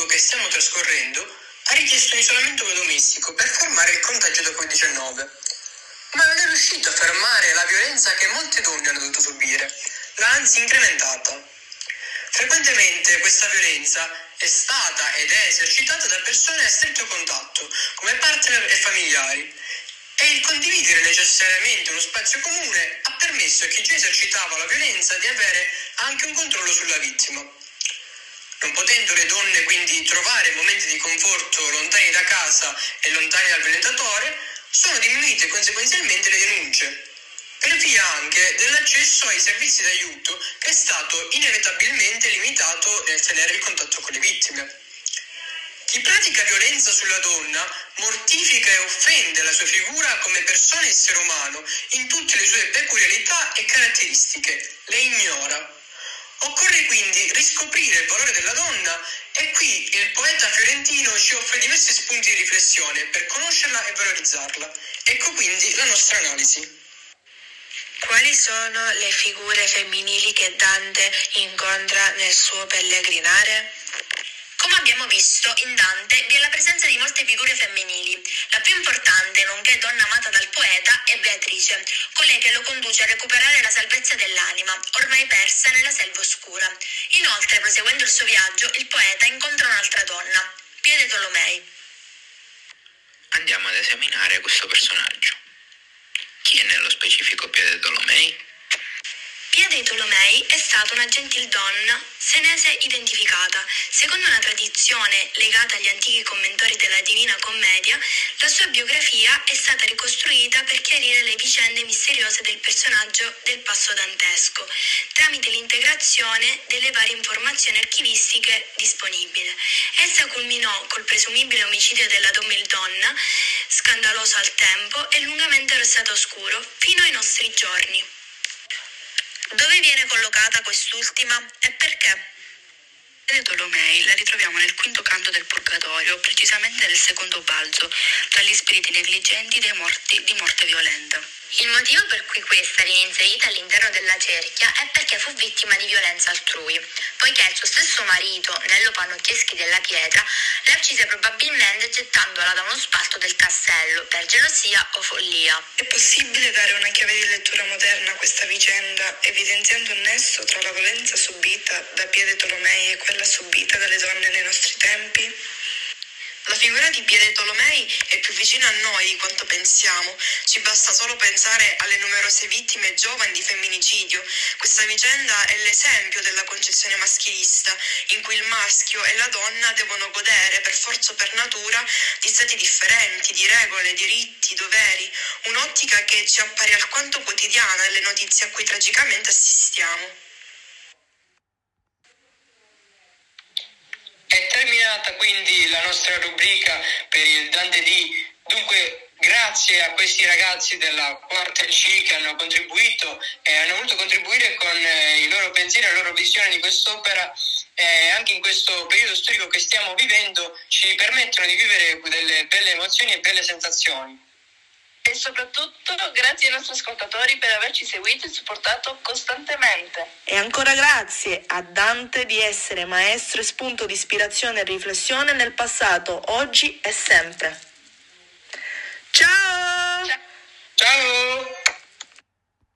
critico che stiamo trascorrendo, ha richiesto un isolamento domestico per fermare il contagio da Covid-19. Ma non è riuscito a fermare la violenza che molte donne hanno dovuto subire, l'ha anzi incrementata. Frequentemente questa violenza è stata ed è esercitata da persone a stretto contatto, come partner e familiari, e il condividere necessariamente uno spazio comune ha permesso a chi già esercitava la violenza di avere anche un controllo sulla vittima. Non potendo le donne quindi trovare momenti di conforto lontani da casa e lontani dal violentatore, sono diminuite conseguenzialmente le denunce. Per via anche dell'accesso ai servizi d'aiuto che è stato inevitabilmente limitato nel tenere il contatto con le vittime. Chi pratica violenza sulla donna mortifica e offende la sua figura come persona e essere umano in tutte le sue peculiarità e caratteristiche, le ignora. Occorre quindi riscoprire il valore della donna e qui il poeta fiorentino ci offre diversi spunti di riflessione per conoscerla e valorizzarla. Ecco quindi la nostra analisi. Quali sono le figure femminili che Dante incontra nel suo pellegrinare? Come abbiamo visto, in Dante vi è la presenza di molte figure femminili. La più importante, nonché donna amata dal poeta, è Beatrice, colei che lo conduce a recuperare la salvezza dell'anima, ormai persa nella selva oscura. Inoltre, proseguendo il suo viaggio, il poeta incontra un'altra donna, Piede Tolomei. Andiamo ad esaminare questo personaggio. Chi è nello specifico Piede Tolomei? Pia dei Tolomei è stata una gentildonna senese identificata. Secondo una tradizione legata agli antichi commentori della Divina Commedia, la sua biografia è stata ricostruita per chiarire le vicende misteriose del personaggio del passo dantesco, tramite l'integrazione delle varie informazioni archivistiche disponibili. Essa culminò col presumibile omicidio della Domildonna, scandaloso al tempo e lungamente restato oscuro, fino ai nostri giorni. Dove viene collocata quest'ultima e perché? Fede Tolomei la ritroviamo nel quinto canto del Purgatorio, precisamente nel secondo balzo, tra gli spiriti negligenti dei morti di morte violenta. Il motivo per cui questa viene inserita all'interno della cerchia è perché fu vittima di violenza altrui, poiché il suo stesso marito, Nello Pannocchieschi della Pietra, la uccise probabilmente gettandola da uno spalto del castello per gelosia o follia. È possibile dare una chiave di lettura moderna a questa vicenda, evidenziando un nesso tra la violenza subita da Piede Tolomei e quella subita dalle donne nei nostri tempi? La figura di Piede Tolomei è più vicina a noi di quanto pensiamo. Ci basta solo pensare alle numerose vittime giovani di femminicidio. Questa vicenda è l'esempio della concezione maschilista, in cui il maschio e la donna devono godere, per forza o per natura, di stati differenti, di regole, diritti, doveri. Un'ottica che ci appare alquanto quotidiana nelle notizie a cui tragicamente assistiamo. È terminata quindi la nostra rubrica per il Dante D. Dunque, grazie a questi ragazzi della quarta C che hanno contribuito e hanno voluto contribuire con eh, i loro pensieri la loro visione di quest'opera eh, anche in questo periodo storico che stiamo vivendo ci permettono di vivere delle belle emozioni e belle sensazioni e soprattutto grazie ai nostri ascoltatori per averci seguito e supportato costantemente. E ancora grazie a Dante di essere maestro e spunto di ispirazione e riflessione nel passato, oggi e sempre. Ciao! Ciao! Ciao.